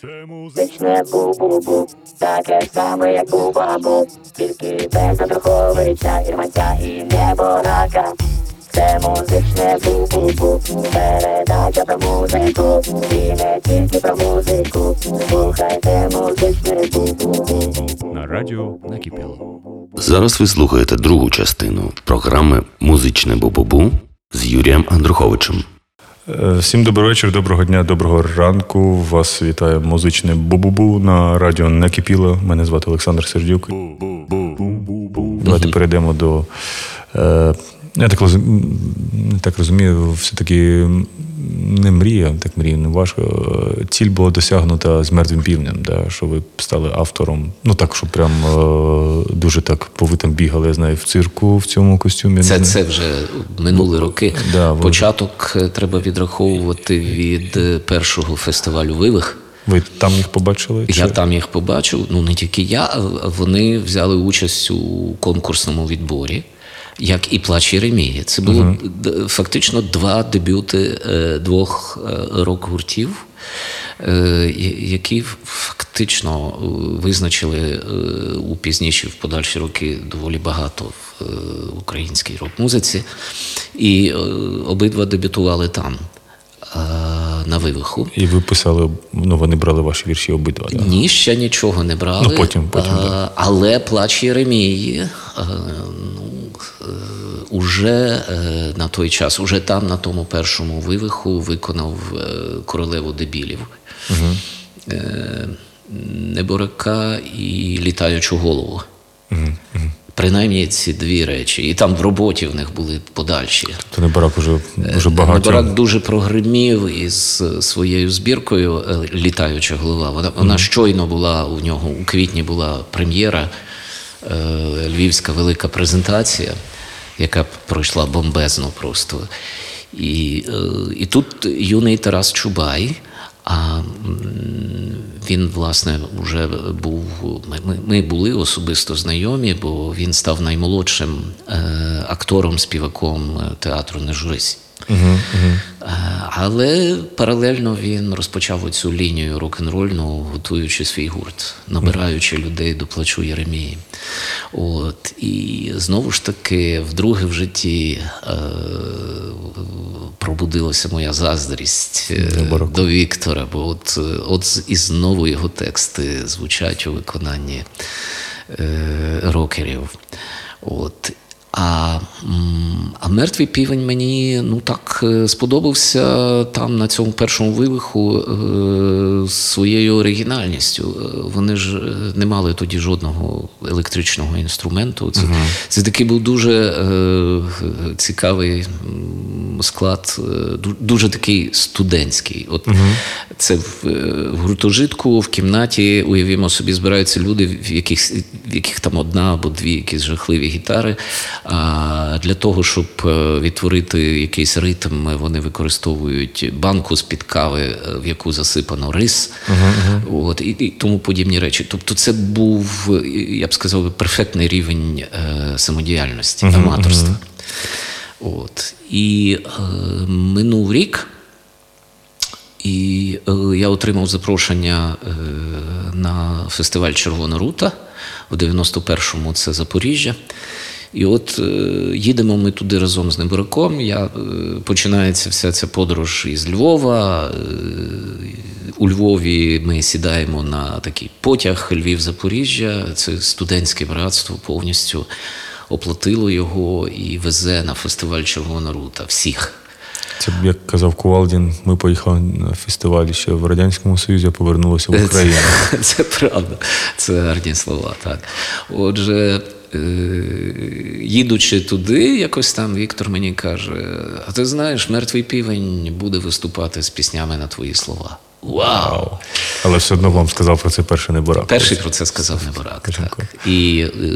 Це. Музичне бу-бу-бу, таке саме, як бу-бабу, тільки без Андруховича, Ірманця і неборака. Це музичне бу-бу-бу, передача про музику, і не тільки про музику. Слухайте музичне бу-бу-бу. На радіо накипіло. Зараз ви слухаєте другу частину програми Музичне Бубубу з Юрієм Андруховичем. Е, Всім добрий вечір, доброго дня, доброго ранку. Вас вітає музичне бу-бу-бу на радіо Накипіло. Мене звати Олександр Сердюк. Давайте перейдемо до. Е, я так, так розумію, все-таки не мрія, так мрія, не важко. Ціль була досягнута з мертвим півнем, да, що ви стали автором. Ну так, що прям е, дуже так по витам бігали, я знаю, в цирку в цьому костюмі. Це, це вже минули роки. Да, ви- Початок е, треба відраховувати від е, першого фестивалю Вивих. Ви там їх побачили? Я там їх побачив. Ну не тільки я, вони взяли участь у конкурсному відборі, як і плач Єремії. Це було д- фактично два дебюти е, двох е, рок-гуртів, е, які фактично визначили у пізніші в подальші роки доволі багато в українській рок-музиці. І обидва дебютували там. Е, На вивиху. І ви писали, ну вони брали ваші вірші обидва. Да? Ні, ще нічого не брали. Ну, потім- потім, А, да. Але плач Єремії а, ну, е, уже е, на той час, уже там, на тому першому вивиху, виконав е, королеву дебілів. Е, Неборака і літаючу голову. Принаймні ці дві речі. І там в роботі в них були подальші. То не барак уже, уже багато. Неборак дуже прогримів із своєю збіркою е, Літаюча голова. Вона, вона щойно була у нього у квітні була прем'єра, е, львівська велика презентація, яка пройшла бомбезно просто. І, е, і тут юний Тарас Чубай. А він, власне, вже був. Ми, ми, були особисто знайомі, бо він став наймолодшим е, актором, співаком е, театру Не Е, Але паралельно він розпочав оцю лінію рок-н-рольну, готуючи свій гурт, набираючи людей до плачу Єремії. От і знову ж таки, вдруге в житті е, пробудилася моя заздрість е, до Віктора, бо от, от і знову його тексти звучать у виконанні е, рокерів. От. А, а мертвий півень мені ну так е, сподобався там на цьому першому вивиху е, своєю оригінальністю. Е, Вони ж не мали тоді жодного електричного інструменту. Це, це такий був дуже е, цікавий склад, дуже такий студентський. От це в, в гуртожитку, в кімнаті, уявімо собі, збираються люди, в яких, в яких там одна або дві якісь жахливі гітари. А для того, щоб е, відтворити якийсь ритм, вони використовують банку з-під кави, е, в яку засипано рис, От, і, і тому подібні речі. Тобто, це був, е, я б сказав, перфектний рівень е, самодіяльності, аматорства. От. І е, минув рік. І е, я отримав запрошення е, на фестиваль Червона рута в 91-му це Запоріжжя. І от е, їдемо ми туди разом з Небораком. Я, е, починається вся ця подорож із Львова. Е, у Львові ми сідаємо на такий потяг Львів-Запоріжжя. Це студентське братство повністю оплатило його і везе на фестиваль Червона рута всіх. Це як казав Кувалдін, ми поїхали на фестивалі ще в Радянському Союзі, а повернулися в Україну. Це, це правда, це гарні слова. Так. Отже, їдучи туди, якось там Віктор мені каже: а ти знаєш, мертвий півень буде виступати з піснями на твої слова. Вау! Але все одно вам сказав про це перший не барак. Перший про це сказав Неборак. Так. І, е,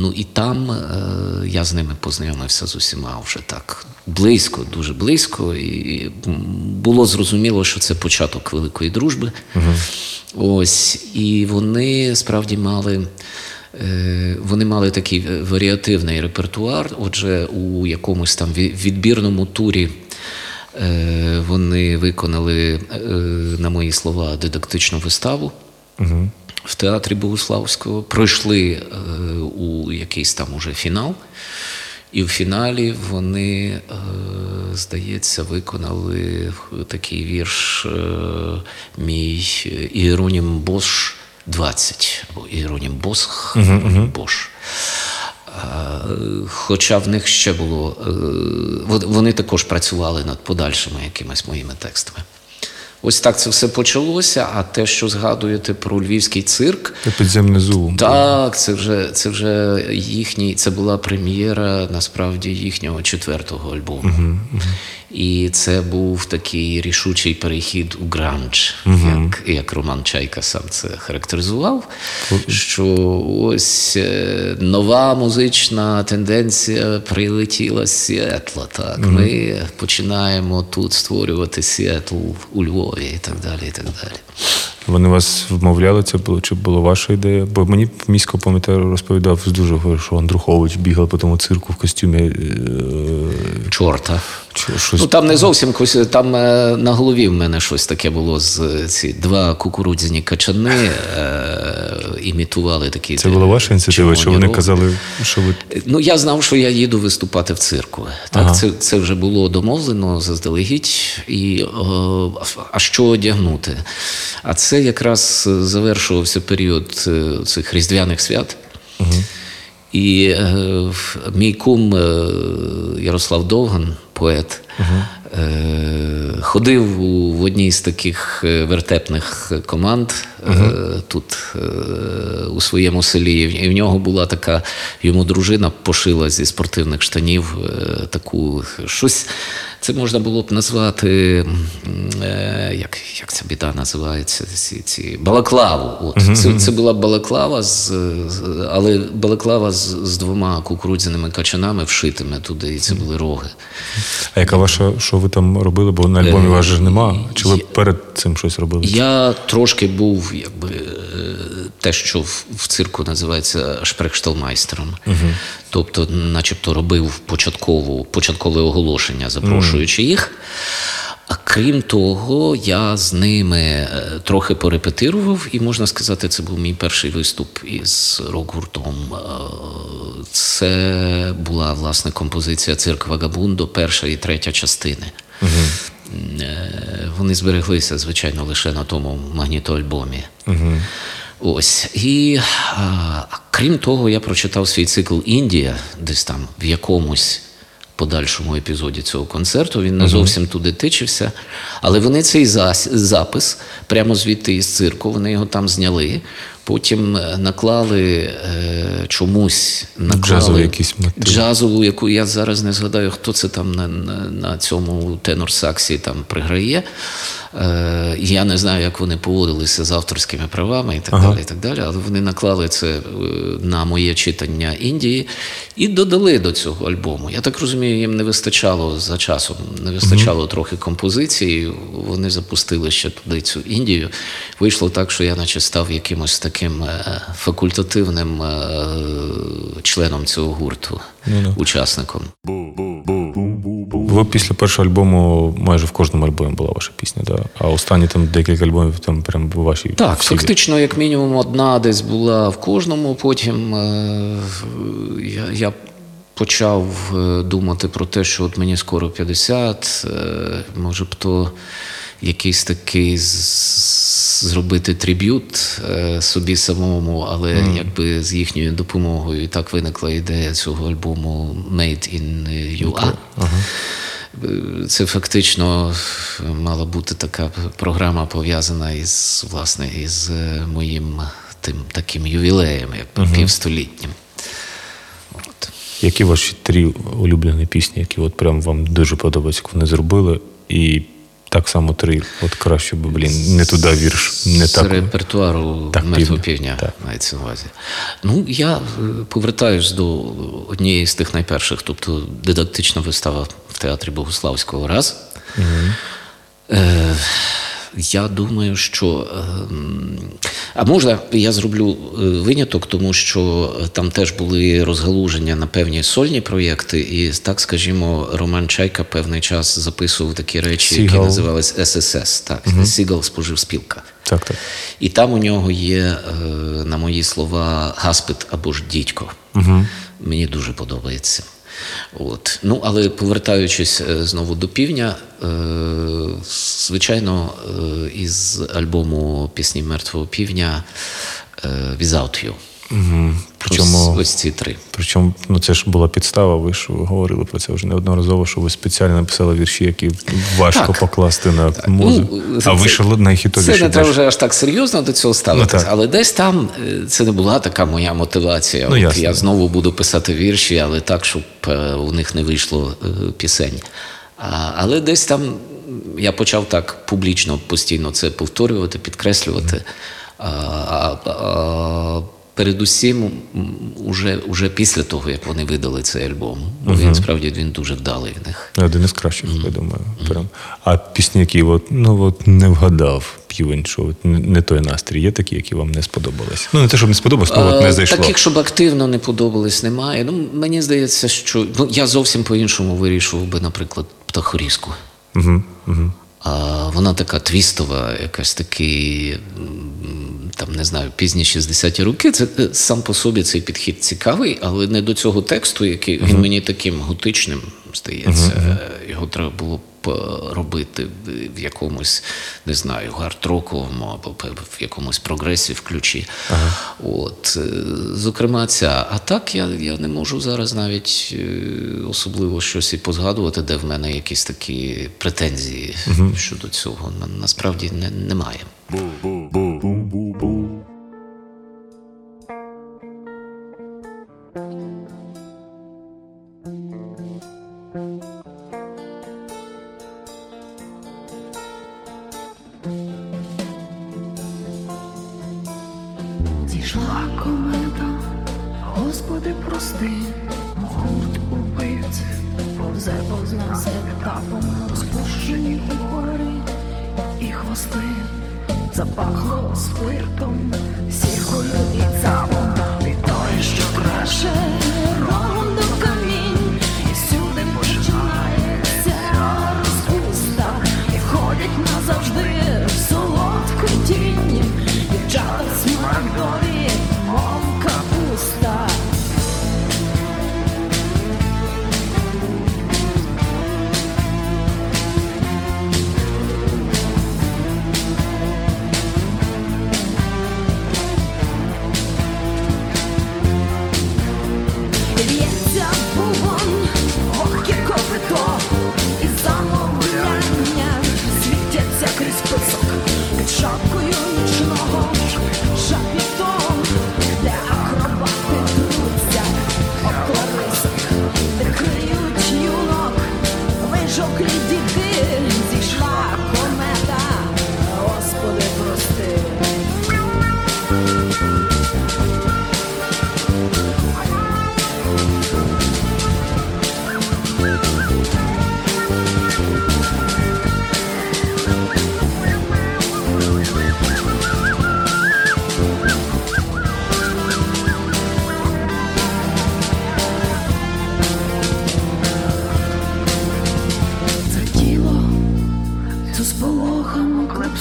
ну, і там е, я з ними познайомився з усіма вже так близько, дуже близько. І було зрозуміло, що це початок великої дружби. Ось, і вони справді мали. Е, Вони мали такий варіативний репертуар. Отже, у якомусь там відбірному турі Е, Вони виконали, е, на мої слова, дидактичну виставу в театрі Богуславського. Пройшли е, у якийсь там уже фінал. І в фіналі вони, е, здається, виконали такий вірш е, мій Іеронім Бош 20, або Іеронім Босх Бош. Хоча в них ще було. е, Вони також працювали над подальшими якимись моїми текстами. Ось так це все почалося. А те, що згадуєте про львівський цирк, Це підземне зулу. так, це вже, це вже їхній, це була прем'єра насправді їхнього четвертого альбому. І це був такий рішучий перехід у гранж, як, як Роман Чайка сам це характеризував. Що ось е, нова музична тенденція прилетіла з Сіетла. Так, ми починаємо тут створювати Сіетл у Львові і так далі. І так далі. Вони вас вмовляли, це було чи була ваша ідея? Бо мені місько пам'ятаю розповідав дуже говорив, що Андрухович бігав по тому цирку в костюмі. е, Чорта. Чи щось Ну там не зовсім там е, на голові в мене щось таке було з е, ці два кукурудзяні качани е, імітували такі. Це була ваша ініціатива, що вони казали, що ви Ну, я знав, що я їду виступати в цирку. Так, Ага. це, це вже було домовлено заздалегідь. І, е, а що одягнути? А це якраз завершувався період е, цих різдвяних свят. І е, мій кум е, Ярослав Довган, поет, е, ходив у, в одній з таких е, вертепних команд е, тут е, у своєму селі. І в нього була така, йому дружина пошила зі спортивних штанів е, таку щось. Це можна було б назвати, е, як, як ця біда називається? Ці, ці, балаклаву. От. Це, це була балаклава, з- але балаклава з, з двома кукурудзяними качанами вшитими туди, і це були роги. А яка ваша, що ви там робили? Бо на альбомі вас же нема. Чи ви перед цим щось робили? Я трошки був, якби е, те, що в, в цирку називається шпрехшталмайстером. Тобто, начебто, робив початкову, початкове оголошення, запрошуючи їх. А крім того, я з ними е, трохи порепетирував, і можна сказати, це був мій перший виступ із рок-гуртом. Е, Це була власне композиція Цирк Вагабундо, перша і третя частини. Е, Вони збереглися, звичайно, лише на тому магнітоальбомі. Ось. І а крім того, я прочитав свій цикл Індія, десь там в якомусь подальшому епізоді цього концерту. Він не зовсім туди тичився. Але вони цей запис прямо звідти із цирку, вони його там зняли. Потім е, наклали е, чомусь наклали Джазовий якийсь мотив. джазову, яку я зараз не згадаю, хто це там на, на, на цьому тенор-саксі там приграє. Е, я не знаю, як вони поводилися з авторськими правами і так далі. і так далі. Але вони наклали це е, на моє читання Індії і додали до цього альбому. Я так розумію, їм не вистачало за часом, не вистачало трохи композиції. Вони запустили ще туди цю Індію. Вийшло так, що я наче став якимось таким е, факультативним е, членом цього гурту, учасником. Ви після першого альбому майже в кожному альбомі була ваша пісня, да? а останні там декілька альбомів там прям ваші. Так, всі. фактично, як мінімум, одна десь була в кожному. Потім е, я, я почав е, думати про те, що от мені скоро 50, е, може б то якийсь такий з- зробити триб'ют е, собі самому, але якби з їхньою допомогою. І так виникла ідея цього альбому Made in UA. Це фактично мала бути така програма пов'язана із власне із е, моїм тим таким ювілеєм, як півстолітнім. От. Які ваші три улюблені пісні, які от прям вам дуже подобаються, як вони зробили, і так само три. От краще би, блін, не туди вірш, не з так. репертуару Так, мертвого півдня. Так. мається на увазі. Ну, я е, повертаюсь до однієї з тих найперших, тобто дидактична вистава в театрі Богославського раз. Е, Я думаю, що ем, а можна я зроблю е, виняток, тому що там теж були розгалуження на певні сольні проєкти, і так скажімо, Роман Чайка певний час записував такі речі, які Сігал. називались ССС, так Сігал споживспілка. Так, так. І там у нього є, е, на мої слова, гаспит або ж дідько. Угу. Мені дуже подобається. От. Ну, але повертаючись е, знову до півня, е, звичайно, е, із альбому пісні мертвого півня е, Without You. Угу. Причому, Ось, ось ці три. причому ну, це ж була підстава, ви ж говорили про це вже неодноразово, що ви спеціально написали вірші, які важко Так. покласти на музику. Ну, а вийшло найхітовіше. Це не треба вже аж так серйозно до цього ставитися, Ну, але десь там е, це не була така моя мотивація. Ну, От ясно. я знову буду писати вірші, але так, щоб е, у них не вийшло е, пісень. А, але десь там я почав так публічно постійно це повторювати, підкреслювати. А, а, а, Передусім, уже, уже після того, як вони видали цей альбом, бо він справді він дуже вдалий в них. Один із кращих, я думаю. Прям. А пісні, які от, ну, от не вгадав півень, що от не, той настрій. Є такі, які вам не сподобались? Ну, не те, щоб не сподобалось, ну от не зайшло. Таких, щоб активно не подобались, немає. Ну, мені здається, що ну, я зовсім по-іншому вирішував би, наприклад, птахорізку. Угу, угу. А вона така твістова, якась такий, там не знаю, пізні 60-ті роки. Це е, сам по собі цей підхід цікавий, але не до цього тексту, який він мені таким готичним здається. Його треба було робити в- якомусь, не знаю, гард-роковому або в якомусь прогресі в ключі. От, е, зокрема, ця. А так я, я не можу зараз навіть е, особливо щось і позгадувати, де в мене якісь такі претензії щодо цього. Насправді не, немає. Зійшла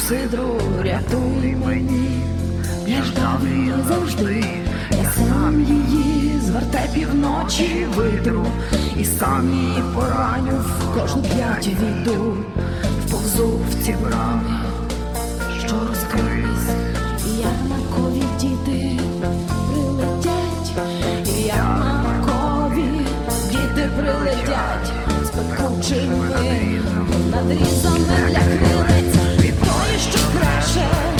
клепсидру рятуй мені, я ждав її завжди, я сам її з вертепів ночі витру, і сам її пораню в кожну п'ять війду, вповзу в ці брами, що розкрились, і ярмакові діти прилетять, і ярмакові діти прилетять. З пекучими надрізами для що show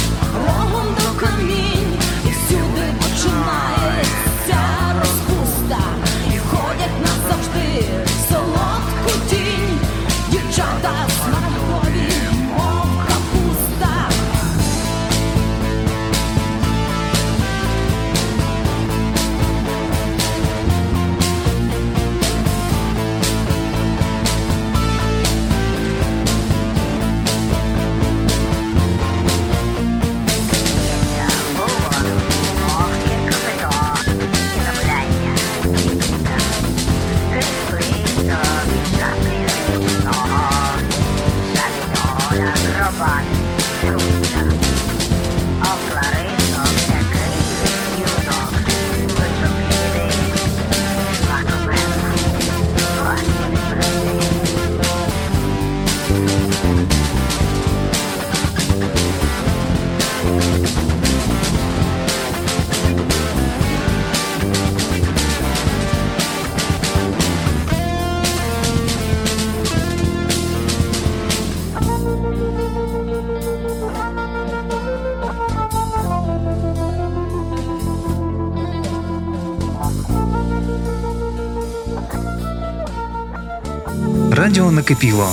Радіо накипіло.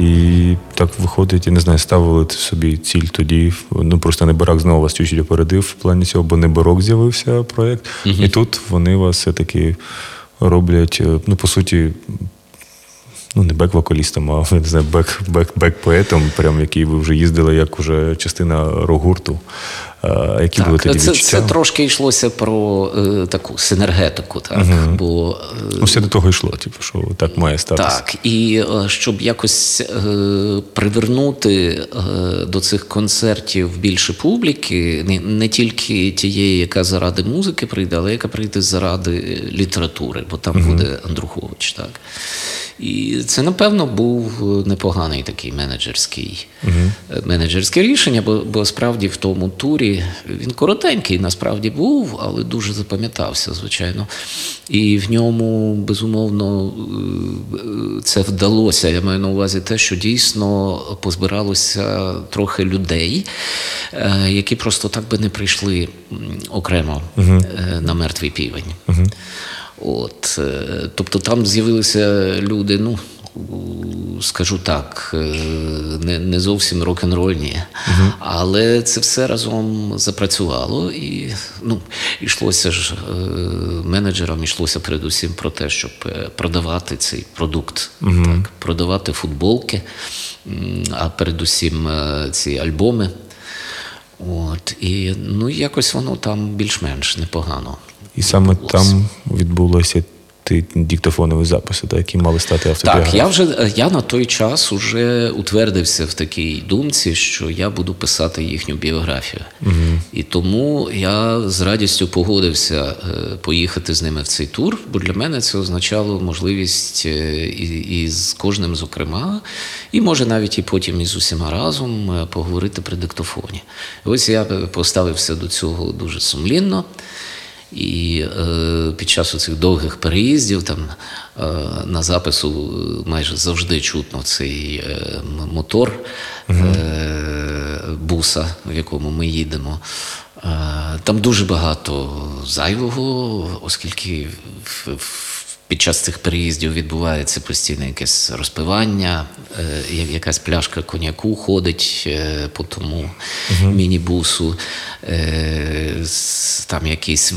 І так виходить, я не знаю, ставили собі ціль тоді. Ну просто Неборак знову вас чуть-чуть опередив в плані цього, бо Неборок з'явився проєкт. І тут вони вас все-таки роблять, е, ну, по суті, ну, не бек-вокалістом, а не знаю, бек, бек, бек-поетом, прям який ви вже їздили як уже частина рок-гурту. А які були тоді це, відчуття? це трошки йшлося про е, таку синергетику, так. Бо е, Ну, все до того йшло, типу, що так має статися. Так, і е, щоб якось е, привернути е, до цих концертів більше публіки, не, не тільки тієї, яка заради музики прийде, але яка прийде заради літератури, бо там буде Андрухович. Так. І це, напевно, був непоганий такий менеджерський, е, менеджерське рішення, бо, бо справді в тому турі він коротенький насправді був, але дуже запам'ятався, звичайно. І в ньому, безумовно, е, це вдалося. Я маю на увазі те, що дійсно позбиралося трохи людей, е, які просто так би не прийшли окремо е, на мертвий півень. От, е, тобто там з'явилися люди, ну. Скажу так, е, не, не зовсім рок-н-рольні, але це все разом запрацювало, і ну, йшлося ж е, менеджерам, йшлося передусім про те, щоб е, продавати цей продукт, так, продавати футболки, а передусім ці альбоми. От, і ну, якось воно там більш-менш непогано. І саме відбулося. там відбулося ті диктофонові записи, так, які мали стати автобіографією. Так, я вже я на той час уже утвердився в такій думці, що я буду писати їхню біографію. Угу. І тому я з радістю погодився е, поїхати з ними в цей тур, бо для мене це означало можливість е, і, і з кожним, зокрема, і може навіть і потім із усіма разом е, поговорити при диктофоні. Ось я поставився до цього дуже сумлінно. І е, під час цих довгих переїздів там е, на запису майже завжди чутно цей е, мотор е, буса, в якому ми їдемо. Е, там дуже багато зайвого, оскільки в, в, під час цих переїздів відбувається постійне якесь розпивання, е, якась пляшка коньяку ходить е, по тому мінібусу, е, там якісь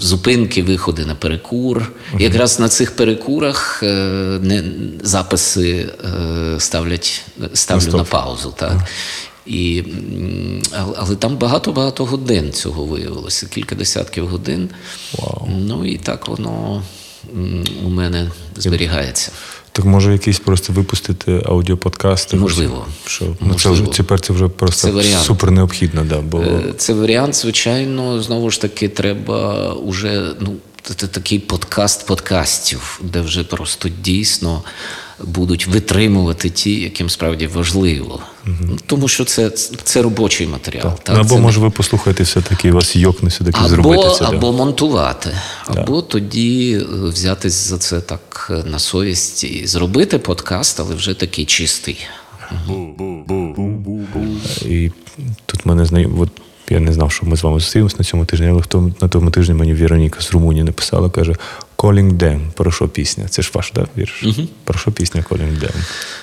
зупинки, виходи на перекур. Якраз на цих перекурах е, не, записи е, ставлять, ставлю на паузу. Так? І, м, але, там багато-багато годин цього виявилося, кілька десятків годин. Ну і так воно у мене зберігається. Так може якийсь просто випустити аудіоподкаст? Можливо. Що, можливо. це вже, тепер це вже просто Це варіант. супер необхідно, да, бо Е, Це варіант, звичайно, знову ж таки, треба уже ну, такий подкаст подкастів, де вже просто дійсно будуть витримувати ті, яким справді важливо. Ну, Тому що це, це робочий матеріал. так, ну, або це не- може ви послухаєте все-таки вас йокне все-таки зробити це. да. або монтувати, або тоді е, взятись за це так е, на совість і зробити подкаст, але вже такий чистий. І тут мене знайом... От я не знав, що ми з вами зустрінемось на цьому тижні, але в на тому тижні мені Вероніка з Румунії написала, каже: Calling Дем, Про що пісня? Це ж ваш, да, вірш? Про що пісня Calling Дем?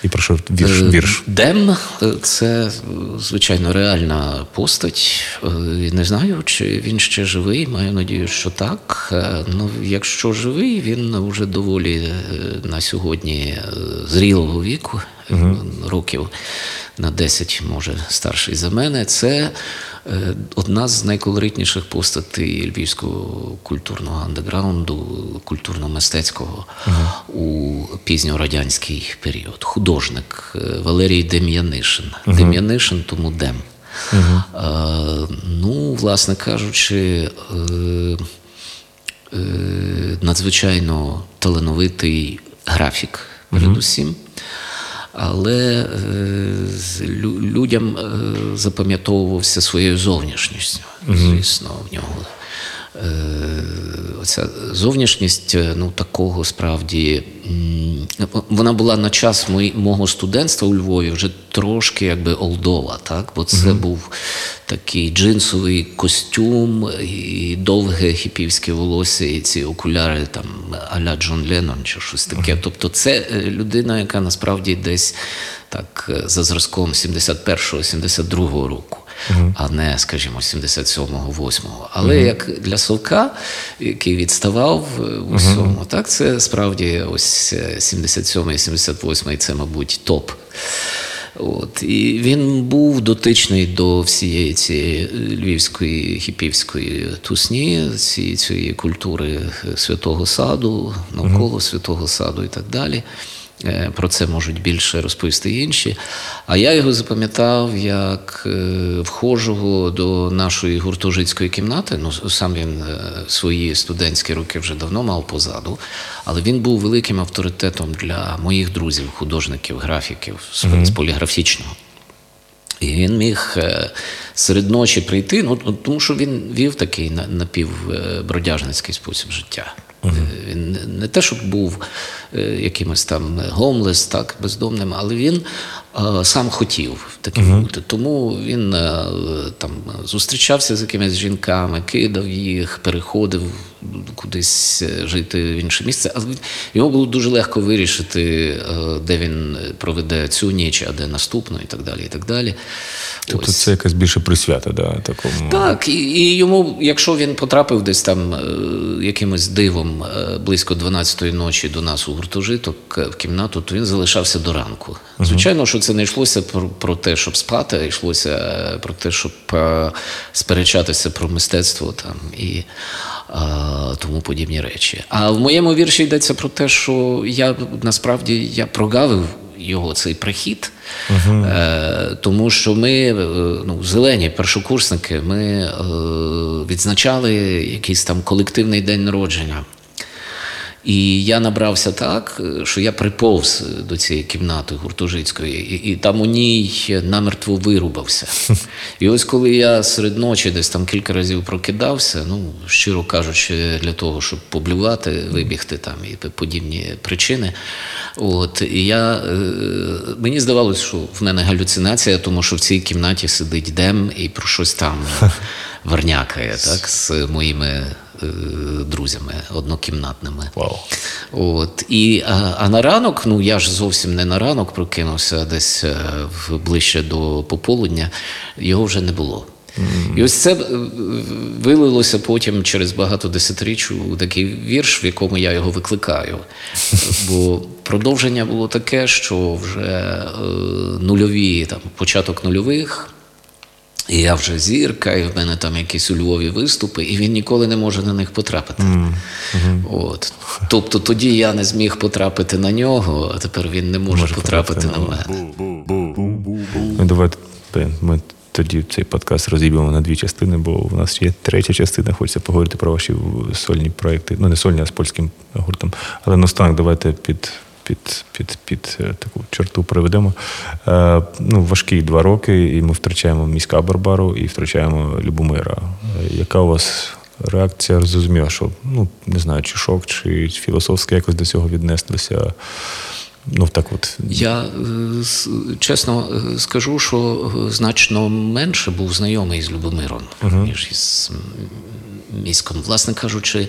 І про що вірш? Е, вірш? Дем це, е, звичайно, реальна постать. Е, Не знаю, чи він ще живий. Маю надію, що так. Ну, якщо живий, він вже доволі на сьогодні зрілого віку, е, років на 10, може, старший за мене. Це е, одна з найколоритніших постатей львівського культурного андеграунду, культурно-мистецького у пізньорадянський період. Художник е, Валерій Дем'янишин. Дем'янишин, тому Дем. Е, ну, власне кажучи, е, е, надзвичайно талановитий графік, передусім. Але е, людям е, запам'ятовувався своєю зовнішністю. Звісно, в нього оця зовнішність е, ну, такого справді. Вона була на час мого студентства у Львові вже трошки якби олдова, так? бо це був такий джинсовий костюм і довге хіпівське волосся, і ці окуляри там а-ля Джон Леннон чи щось таке. Тобто, це е, людина, яка насправді десь так е, за зразком 71-72 року а не, скажімо, 77-го, 8-го. Але як для совка, який відставав е, в усьому, так це справді ось е, 77-й, 78-й це, мабуть, топ. От. І він був дотичний до всієї цієї е, львівської хіпівської тусні, цієї, цієї культури е, святого саду, навколо святого саду і так далі. Е, Про це можуть більше розповісти інші. А я його запам'ятав як е, вхожого до нашої гуртожитської кімнати. Ну, сам він е, свої студентські роки вже давно мав позаду, але він був великим авторитетом для моїх друзів, художників, графіків з, з поліграфічного. І він міг серед ночі прийти, ну ну, тому що він вів такий напівбродяжницький спосіб життя. Він не- те, щоб був якимось там гомлес, так, бездомним, але він е, сам хотів таким бути. Тому він е, там зустрічався з якимись жінками, кидав їх, переходив кудись е, жити в інше місце. Але йому було дуже легко вирішити, е, де він проведе цю ніч, а де наступну, і так далі. І так далі. Тобто Ось. це якась більше присвята, да, такому. Так, і, і йому, якщо він потрапив десь там е, якимось дивом е, близько 12-ї ночі до нас у гуртожиток в кімнату, то він залишався до ранку. Звичайно, що це не йшлося про, про те, щоб спати, а йшлося е, про те, щоб е, сперечатися про мистецтво там і е, тому подібні речі. А в моєму вірші йдеться про те, що я насправді я прогавив його цей прихід, е, тому що ми, е, ну, зелені першокурсники, ми е, відзначали якийсь там колективний день народження. І я набрався так, що я приповз до цієї кімнати гуртожитської, і, і там у ній намертво вирубався. І ось коли я серед ночі десь там кілька разів прокидався, ну, щиро кажучи, для того, щоб поблювати, вибігти там і подібні причини. От, і я, е, мені здавалося, що в мене галюцинація, тому що в цій кімнаті сидить дем і про щось там вернякає, так, з моїми е, друзями однокімнатними. Вау. От, і, а, а на ранок, ну я ж зовсім не на ранок прокинувся, а десь е, ближче до пополудня, його вже не було. І ось це е, вилилося потім через багато десятиріч у такий вірш, в якому я його викликаю. Бо продовження було таке, що вже е, нульові, там, початок нульових. І я вже зірка, і в мене там якісь у Львові виступи, і він ніколи не може на них потрапити. От. Тобто тоді я не зміг потрапити на нього, а тепер він не може, потрапити на мене. Ну, давайте ми тоді цей подкаст розіб'ємо на дві частини, бо у нас є третя частина. Хочеться поговорити про ваші сольні проекти. Ну, не сольні, а з польським гуртом. Але наостанок давайте під. Під, під, під е, таку черту приведемо. Е, ну, важкі два роки, і ми втрачаємо міська Барбару і втрачаємо Любомира. Е, яка у вас реакція? Зрозуміла, що ну, не знаю, чи шок, чи філософськи якось до цього віднеслися. Ну, так от. Я е, чесно е, скажу, що е, значно менше був знайомий з Любомиром, ніж із міськом. Власне кажучи,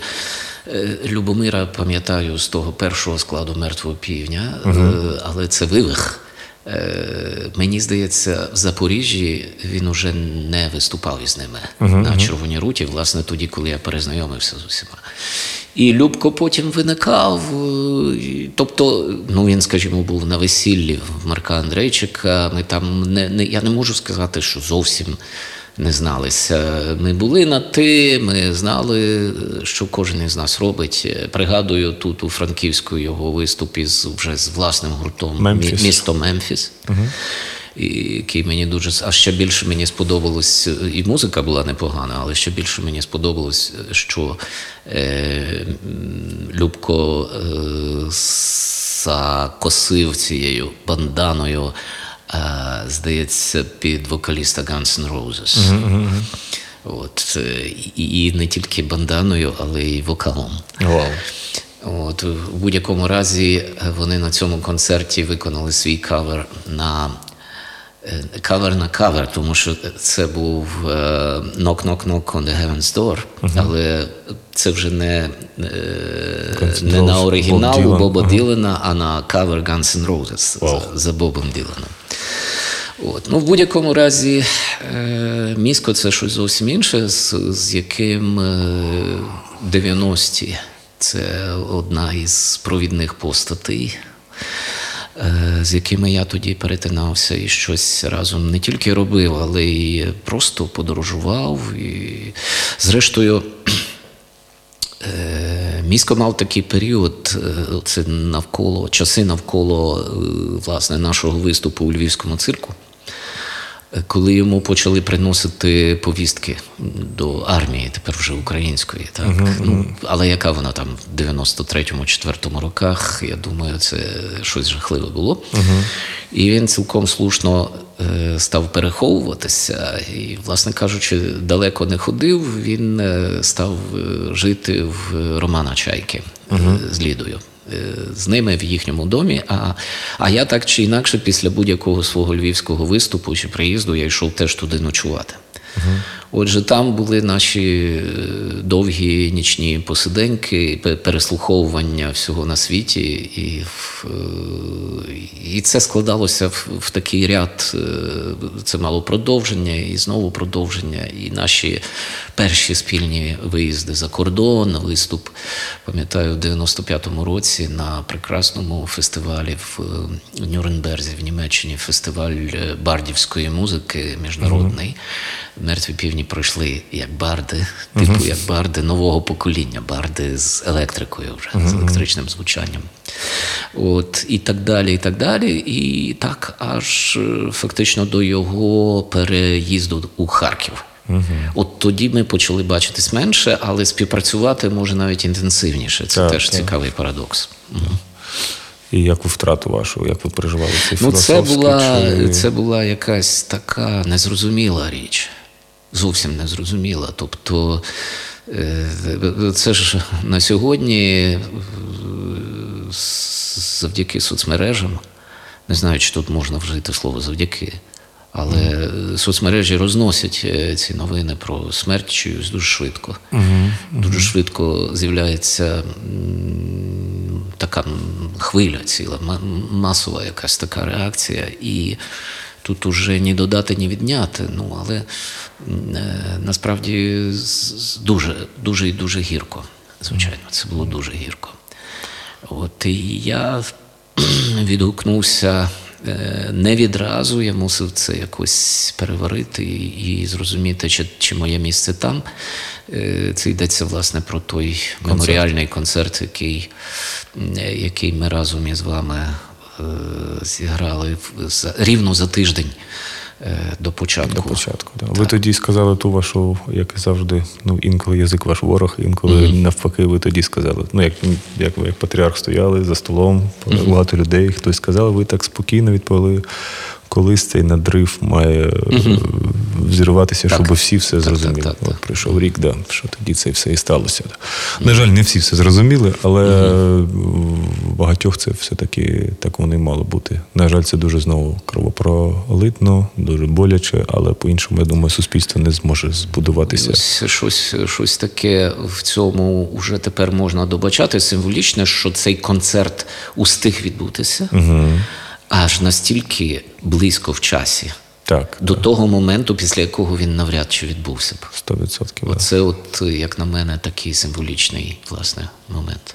Любомира пам'ятаю з того першого складу мертвого півня, угу. але це вивих. Е, Мені здається, в Запоріжжі він уже не виступав із ними на Червоній руті, власне, тоді, коли я перезнайомився з усіма. І Любко потім виникав. е, Тобто, ну він, скажімо, був на весіллі в Марка Андрейчика. Ми там не, не я не можу сказати, що зовсім не зналися. Ми були на ти, ми знали, що кожен із нас робить. Пригадую тут у Франківську його виступ із вже з власним гуртом Мемфіс. Місто Мемфіс. І, який мені дуже а ще більше мені сподобалось, і музика була непогана, але ще більше мені сподобалось, що е, Любко е, закосив цією банданою, здається, під вокаліста Guns N' Roses. От, е, і, і не тільки банданою, але й вокалом. Вау. От, в будь-якому разі е, вони на цьому концерті виконали свій кавер на е, кавер на кавер, тому що це був е, Knock Knock Knock on the Heaven's Door, але це вже не, е, не на Боб оригінал у Ділан, Боба ага. А на кавер Guns N' Roses за, за Бобом Діланом. От. Ну, в будь-якому разі, е, міско це щось зовсім інше, з, з яким е, 90-ті це одна із провідних постатей, е, з якими я тоді перетинався і щось разом не тільки робив, але й просто подорожував. І, зрештою, Е, Місько мав такий період, е, це навколо часи навколо е, власне нашого виступу у львівському цирку, е, коли йому почали приносити повістки до армії, тепер вже української. Так? Ну, але яка вона там в 93-му, 4-му роках, я думаю, це щось жахливе було. І він цілком слушно е, став переховуватися, і, власне кажучи, далеко не ходив. Він е, став е, жити в Романа Чайки е, з Лідою. Е, З ними в їхньому домі. А, а я так чи інакше, після будь-якого свого львівського виступу чи приїзду, я йшов теж туди ночувати. Отже, там були наші е, довгі нічні посиденьки, переслуховування всього на світі, і, е, і це складалося в, в такий ряд. е, Це мало продовження, і знову продовження. І наші перші спільні виїзди за кордон, виступ, пам'ятаю, в 95-му році на прекрасному фестивалі в Нюрнберзі в Німеччині, фестиваль бардівської музики міжнародний. Мертві півні пройшли як барди, типу як барди нового покоління, барди з електрикою вже, з електричним звучанням. От, і так далі, і так далі. І так, аж е, фактично до його переїзду у Харків. От тоді ми почали бачитись менше, але співпрацювати може навіть інтенсивніше. Це Так, теж так. цікавий парадокс. Мгм. І як ви втрату вашу, як ви переживали цей Ну, це філософський була, чи... це була якась така незрозуміла річ. Зовсім незрозуміла. Тобто, е, це ж на сьогодні е, завдяки соцмережам, не знаю, чи тут можна вжити слово завдяки, але соцмережі розносять е, ці новини про смерть чиюсь дуже швидко. Дуже швидко з'являється така хвиля ціла, масова якась така реакція. І тут уже ні додати, ні відняти. Ну, але е, насправді дуже, дуже і дуже гірко. Звичайно, це було дуже гірко. От і я відгукнувся е, не відразу, я мусив це якось переварити і, зрозуміти, чи, чи моє місце там. Е, Це йдеться власне про той меморіальний концерт, який, який ми разом із вами зіграли в- за- рівно за тиждень е, до початку. До початку. Да. Ви тоді сказали ту вашу, як і завжди, ну інколи язик ваш ворог, інколи навпаки, ви тоді сказали. Ну, як, як ви як патріарх стояли за столом, багато людей, хтось сказав, ви так спокійно відповіли. Колись цей надрив має е, взірватися, щоб всі все Так, зрозуміли. так, так, От прийшов рік, да, що тоді це все і сталося. На жаль, не всі все зрозуміли, але багатьох це все-таки так воно і мало бути. На жаль, це дуже знову кровопролитно, дуже боляче, але по-іншому, я думаю, суспільство не зможе збудуватися. Ось щось, щось таке в цьому вже тепер можна добачати символічне, що цей концерт устиг відбутися аж настільки близько в часі, Так, до того моменту, після якого він навряд чи відбувся б. 100%. да. Оце, от, як на мене, такий символічний власне момент.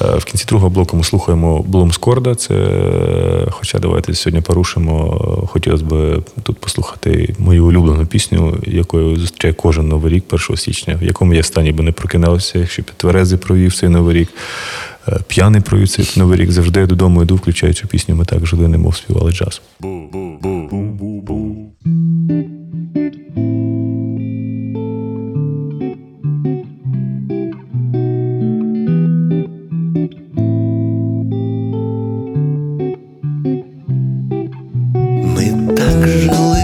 Е, В кінці другого блоку ми слухаємо Блумскорда. Це, е, хоча давайте сьогодні порушимо. Хотілося б тут послухати мою улюблену пісню, якою зустрічає кожен новий рік, 1 січня, в якому я стані би не прокиналася, якщо б тверезий провів цей новий рік. Е, П'яний провів цей новий рік. Завжди я додому йду, включаю цю пісню. Ми так жили, немов співали джаз. Ми так жили,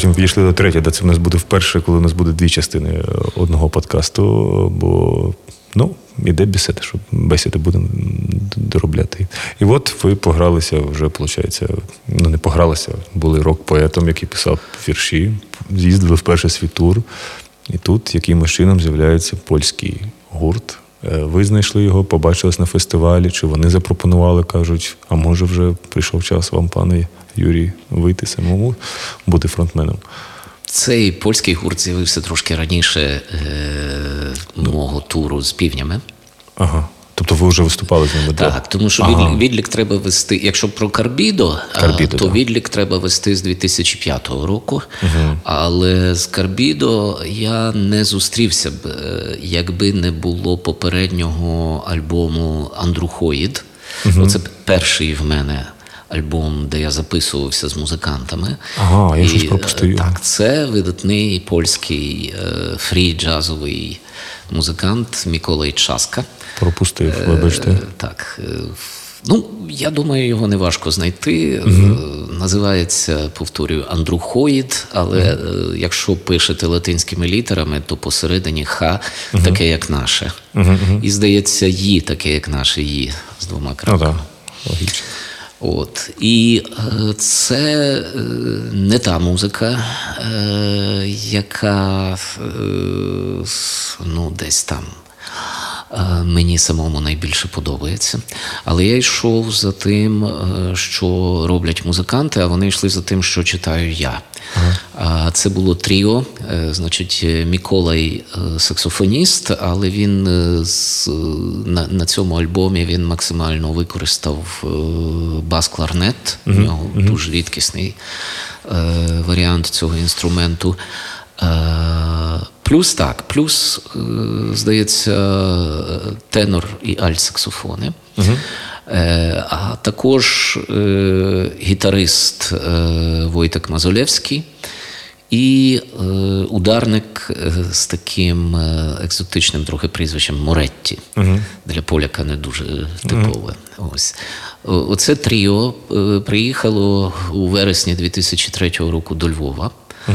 потім підійшли до третє, де це в нас буде вперше, коли у нас буде дві частини е, одного подкасту. Бо ну, іде бесіда, що бесіди будемо доробляти. І от ви погралися вже, виходить, ну не погралися, були рок-поетом, який писав вірші, з'їздили в перший свій тур. І тут якимось чином з'являється польський гурт. Е, ви знайшли його, побачились на фестивалі, чи вони запропонували, кажуть, а може вже прийшов час вам, пане. Юрій вийти самому, бути фронтменом. Цей польський гурт з'явився трошки раніше е, мого туру з півнями. Ага. Тобто ви вже виступали з ними? Так, тому що ага. відлік треба вести. Якщо про Карбідо, Карбідо то так. відлік треба вести з 2005 року. Угу. Але з Карбідо я не зустрівся б, е, якби не було попереднього альбому Андрухоїд. Угу. Це перший в мене Альбом, де я записувався з музикантами. Ага, я щось е, пропустив. Так, це видатний польський е, фрі-джазовий музикант Микола Часка. Пропустив, вибачте. Е, Так. е, Ну, я думаю, його не важко знайти. Е, Називається, повторюю, Андрухоїд, але е, якщо пишете латинськими літерами, то посередині Х таке, як наше. І здається, Ї таке, як наше Ї з двома Ну так, логічно. От. І е, це е, не та музика, е, яка ну, десь там мені самому найбільше подобається. Але я йшов за тим, е, що роблять музиканти, а вони йшли за тим, що читаю я. А Це було тріо, е, значить, е, Миколай е, саксофоніст, але він е, на, на цьому альбомі він максимально використав е, бас-кларнет. У нього дуже рідкісний е, варіант цього інструменту. Плюс так, плюс, е, здається, тенор і альт-саксофони. Е, А також е, гітарист Войтек Мазолевський і ударник з таким екзотичним трохи прізвищем Моретті. Для поляка не дуже типове. Ось. Оце тріо приїхало у вересні 2003 року до Львова. Е,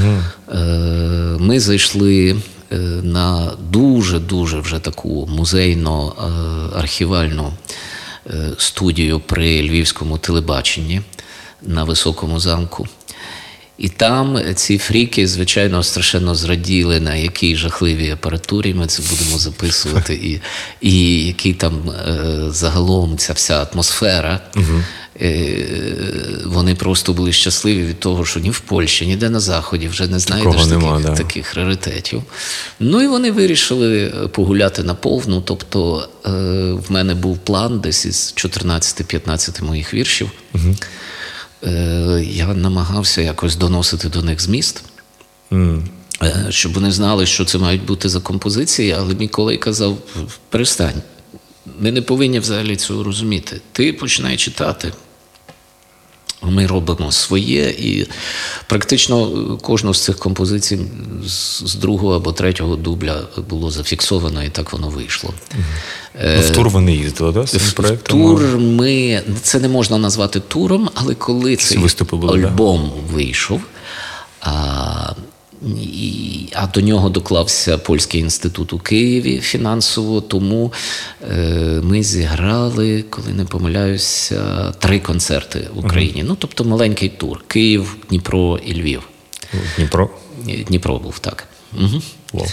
Ми зайшли е, на дуже-дуже вже таку музейно-архівальну е, студію при львівському телебаченні на високому замку. І там ці фріки, звичайно, страшенно зраділи, на якій жахливій апаратурі ми це будемо записувати, і, і який там е, загалом ця вся атмосфера. Е, вони просто були щасливі від того, що ні в Польщі, ніде на Заході вже не знайдеш таких, нема, да. таких раритетів. Ну і вони вирішили погуляти на повну. Тобто е, в мене був план десь із 14-15 моїх віршів. Е, я намагався якось доносити до них зміст. mm. Щоб вони знали, що це мають бути за композиції, але мій колега казав: перестань, ми не повинні взагалі цього розуміти. Ти починай читати. Ми робимо своє, і практично кожну з цих композицій з другого або третього дубля було зафіксовано, і так воно вийшло. Ну, в тур ви не їздили? Да, В проектом? тур ми це не можна назвати туром, але коли цей виступи були, да? альбом вийшов, а, а до нього доклався Польський інститут у Києві фінансово, тому е, ми зіграли, коли не помиляюся, три концерти в Україні. Ну, тобто маленький тур: Київ, Дніпро і Львів. Дніпро. Дніпро був так. Угу. Вау.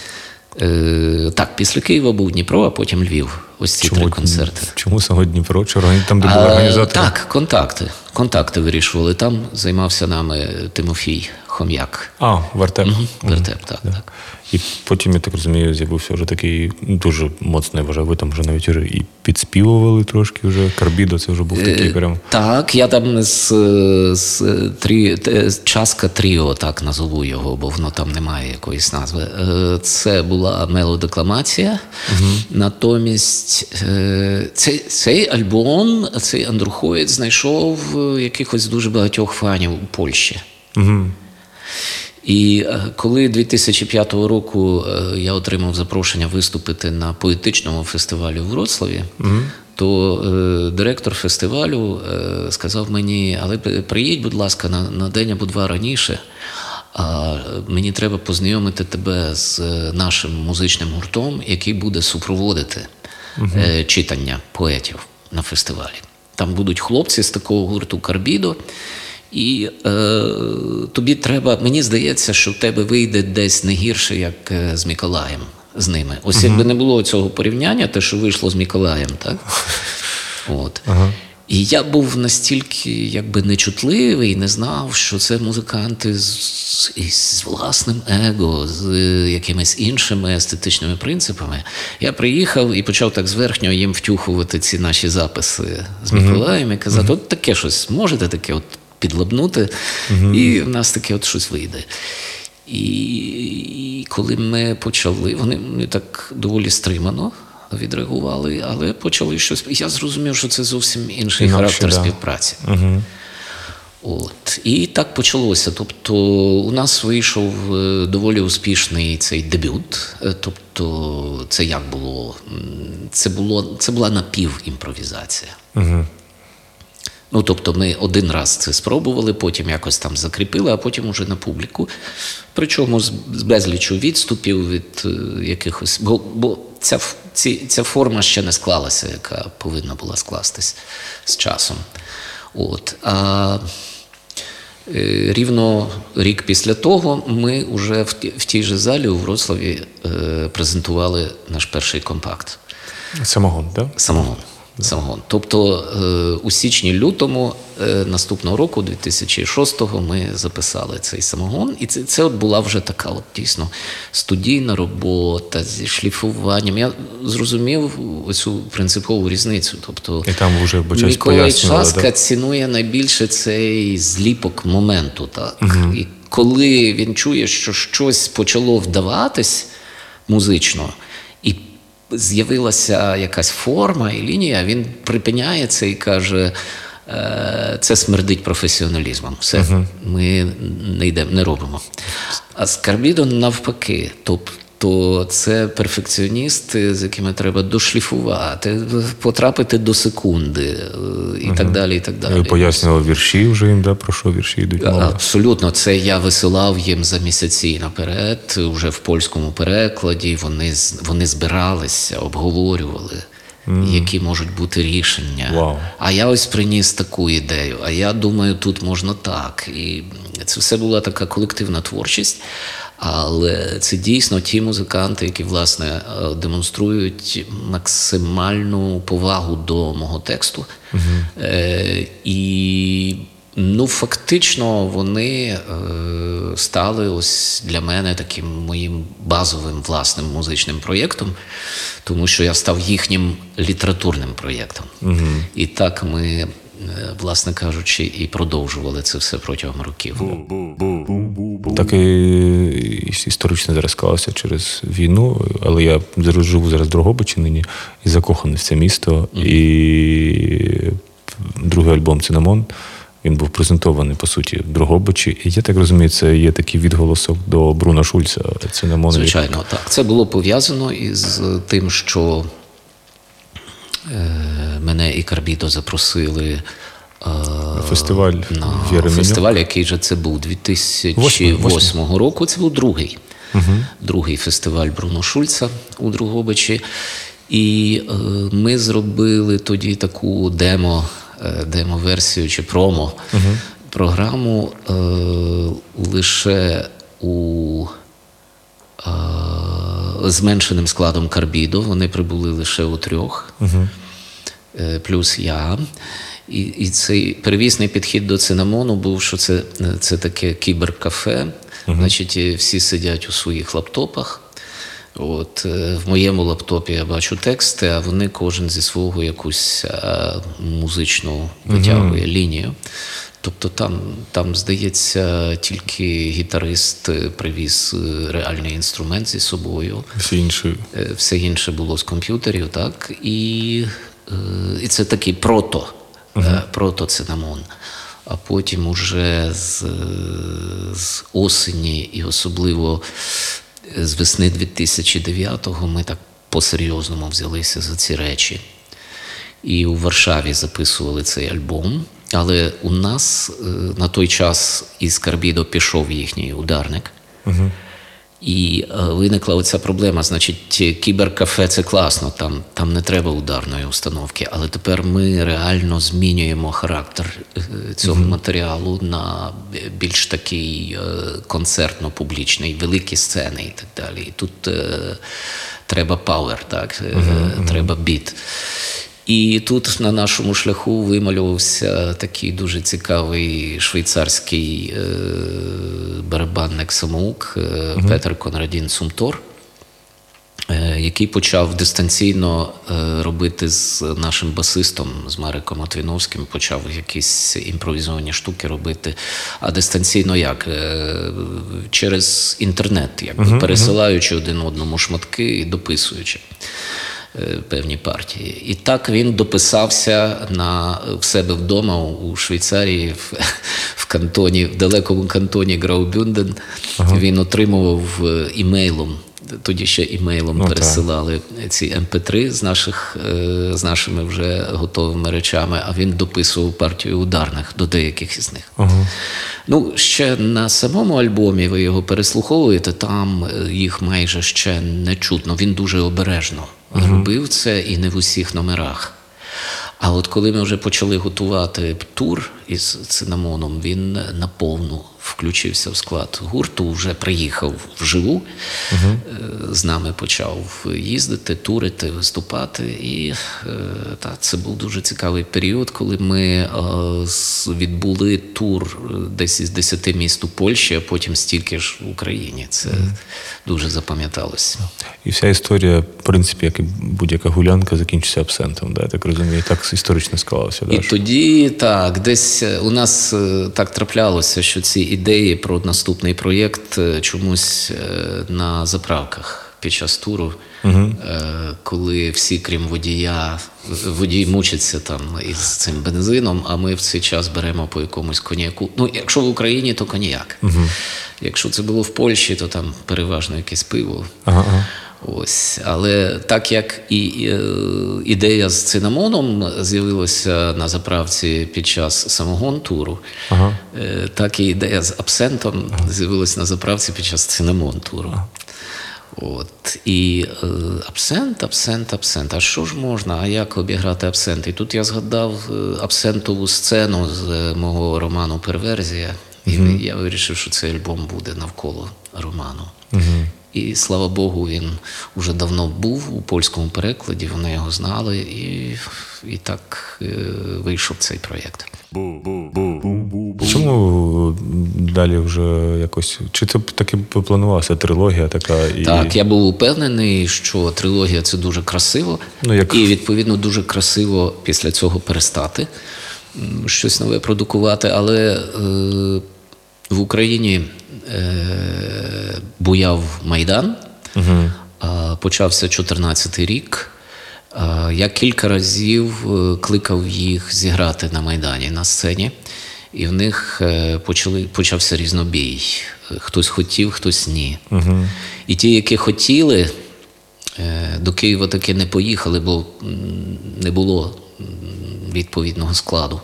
Е, так, після Києва був Дніпро, а потім Львів. Ось ці три концерти. Чому саме Дніпро? Чи там, де були організатори? Так, контакти. Контакти вирішували. Там займався нами Тимофій Хом'як. А, вертеп. Вертеп, так, так. І потім, я так розумію, з'явився вже такий дуже моцний, вважаю, ви там вже навіть і підспівували трошки вже. Карбідо, це вже був такий Е, прям. Так, я там з, з трі, Часка Тріо, так назову його, бо воно там немає якоїсь назви. Е, Це була мелодекламація. Натомість е, цей, цей альбом, цей Андрухоїд знайшов е, якихось дуже багатьох фанів у Польщі. Угу. І е, коли 2005 року е, я отримав запрошення виступити на поетичному фестивалі в Вроцлаві, то е, директор фестивалю е, сказав мені: але приїдь, будь ласка, на, на день або два раніше. А мені треба познайомити тебе з е, нашим музичним гуртом, який буде супроводити е, читання поетів на фестивалі. Там будуть хлопці з такого гурту Карбідо. І е, тобі треба, мені здається, що в тебе вийде десь не гірше, як е, з Миколаєм з ними. Ось якби не було цього порівняння, те, що вийшло з Миколаєм, так? От. І я був настільки якби нечутливий, не знав, що це музиканти з, із власним его, з е, якимись іншими естетичними принципами. Я приїхав і почав так зверхньо їм втюхувати ці наші записи з Миколаєм і казати, от таке щось можете таке от підлабнути, і в нас таке от щось вийде. І, і коли ми почали, вони, вони так доволі стримано відреагували, але почали щось. Я зрозумів, що це зовсім інший Інакше, характер да. співпраці. От. І так почалося. Тобто, у нас вийшов е, доволі успішний цей дебют. Е, Тобто, це як було? Це, було, це була напівімпровізація. Ну, тобто, ми один раз це спробували, потім якось там закріпили, а потім уже на публіку. Причому з, безлічу відступів від е, якихось. Бо, бо ця, ці, ця форма ще не склалася, яка повинна була скластись з часом. От. А е, рівно рік після того ми вже в, в тій же залі у Вроцлаві е, презентували наш перший компакт. Самогон, так? Самогон. Самогон. Тобто е, у січні-лютому е, наступного року, 2006-го, ми записали цей самогон. І це, це от була вже така от дійсно студійна робота зі шліфуванням. Я зрозумів оцю принципову різницю. Тобто, І там вже, бо щось Микола пояснювали, Часка да? цінує найбільше цей зліпок моменту. Так? І коли він чує, що щось почало вдаватись музично, з'явилася якась форма і лінія, він припиняється і каже. «Е, Це смердить професіоналізмом. Все, ми не йдемо, не робимо. А з Карбідон навпаки. Тобто це перфекціоністи, з якими треба дошліфувати, потрапити до секунди е, і так далі. І так далі. Ви пояснювали вірші вже їм, да, про що вірші йдуть мова. Абсолютно, це я висилав їм за місяці наперед, вже в польському перекладі. Вони вони збиралися, обговорювали, які можуть бути рішення. Вау. А я ось приніс таку ідею. А я думаю, тут можна так. І це все була така колективна творчість. Але це дійсно ті музиканти, які власне е, демонструють максимальну повагу до мого тексту. Е, і ну, фактично вони е, стали ось для мене таким моїм базовим власним музичним проєктом, тому що я став їхнім літературним проєктом. І так ми, власне кажучи, і продовжували це все протягом років. Так і історично зараз склалося через війну, але я зараз живу зараз в Дрогобичі нині і закоханий в це місто. І другий альбом Цинамон. Він був презентований по суті в Дрогобичі. І я так розумію, це є такий відголосок до Бруна Шульца. Цинамон Звичайно, так. Це було пов'язано із тим, що е, мене і Карбідо запросили. е, Фестиваль на в Єременю. фестиваль, який же це був 2008 року. Це був другий, другий фестиваль Бруно Шульца у Другобичі. І е, ми зробили тоді таку демо, е, демо-версію чи промо програму е, лише у е, зменшеним складом карбідо. Вони прибули лише у трьох, е, плюс я. І, і цей первісний підхід до цинамону був, що це, це таке кіберкафе. Значить, е, всі сидять у своїх лаптопах. От, е, в моєму лаптопі я бачу тексти, а вони кожен зі свого якусь е, музичну витягує лінію. Тобто там, там, здається, тільки гітарист е, привіз е, реальний інструмент зі собою. Всі інші. Е, Все інше було з комп'ютерів, так? І, і це такий прото, е, прото-цинамон. А потім уже з, з осені і особливо з весни 2009-го ми так по-серйозному взялися за ці речі. І у Варшаві записували цей альбом. Але у нас е, на той час із Карбідо пішов їхній ударник. І е, виникла оця проблема. Значить, кіберкафе це класно, там, там не треба ударної установки. Але тепер ми реально змінюємо характер е, цього матеріалу на більш такий концертно-публічний, великі сцени і так далі. І тут е, треба power, так? Е, треба beat. І тут на нашому шляху вималювався такий дуже цікавий швейцарський е, барабанник самоук е, Петер Конрадін Цумтор, е, який почав дистанційно робити з нашим басистом, з Марком Отвіновським, почав якісь імпровізовані штуки робити. А дистанційно як? Через інтернет, якби пересилаючи один одному шматки і дописуючи певні партії. І так він дописався на в себе вдома у Швейцарії, в, в кантоні, в далекому кантоні Граубюнден. Він отримував е, імейлом. Тоді ще імейлом Ну, так. пересилали ці МП3 з наших е, з нашими вже готовими речами, а він дописував партію ударних до деяких із них. Ну, ще на самому альбомі ви його переслуховуєте, там е, їх майже ще не чутно. Він дуже обережно робив це і не в усіх номерах. А от коли ми вже почали готувати тур із цинамоном, він наповну включився в склад гурту, вже приїхав вживу, е, з нами почав їздити, турити, виступати. І е, та, це був дуже цікавий період, коли ми е, відбули тур десь із 10 міст у Польщі, а потім стільки ж в Україні. Це дуже запам'яталося. І вся історія, в принципі, як і будь-яка гулянка, закінчиться абсентом. Да? Я так розумію, так історично склалося. І Да? тоді так, десь у нас так траплялося, що ці ідеї про наступний проєкт е, чомусь е, на заправках під час туру, угу. коли всі, крім водія, водій мучиться там із цим бензином, а ми в цей час беремо по якомусь коньяку. Ну, якщо в Україні, то коньяк. Якщо це було в Польщі, то там переважно якесь пиво. Ага. Ось, але так як і ідея з цинамоном з'явилася на заправці під час самогон туру, Ага. е, так і ідея з абсентом з'явилася на заправці під час цинамон туру. От і е, абсент, абсент, абсент. А що ж можна? А як обіграти абсент? І тут я згадав е, абсентову сцену з е, мого роману Перверзія. І я вирішив, що цей альбом буде навколо роману. І слава Богу, він уже давно був у польському перекладі, вони його знали, і, і так е, вийшов цей проєкт. Чому далі вже якось. Чи це таки планувалася трилогія така? І... Так, я був упевнений, що трилогія це дуже красиво, Ну, як- і відповідно дуже красиво після цього перестати щось нове продукувати. Але е, в Україні е, буяв Майдан, а, почався 14-й рік. Я кілька разів е, кликав їх зіграти на Майдані на сцені, і в них е, почали, почався різнобій. Е, Хтось хотів, хтось ні. І ті, які хотіли, е, до Києва таки не поїхали, бо не було відповідного складу.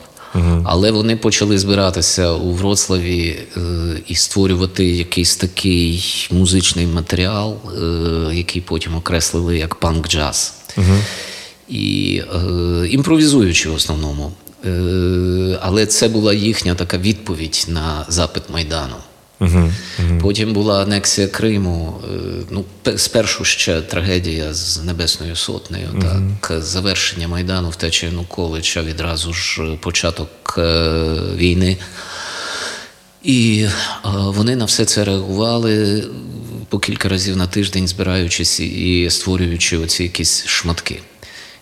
Але вони почали збиратися у Вроцлаві е, і створювати якийсь такий музичний матеріал, е, який потім окреслили як панк-джаз. І е, імпровізуючи в основному. Е, але це була їхня така відповідь на запит Майдану. Потім була анексія Криму. е, Ну, спершу ще трагедія з Небесною Сотнею, так, завершення Майдану, втеча Януковича, відразу ж е, початок е, війни. І вони на все це реагували по кілька разів на тиждень, збираючись і створюючи оці якісь шматки.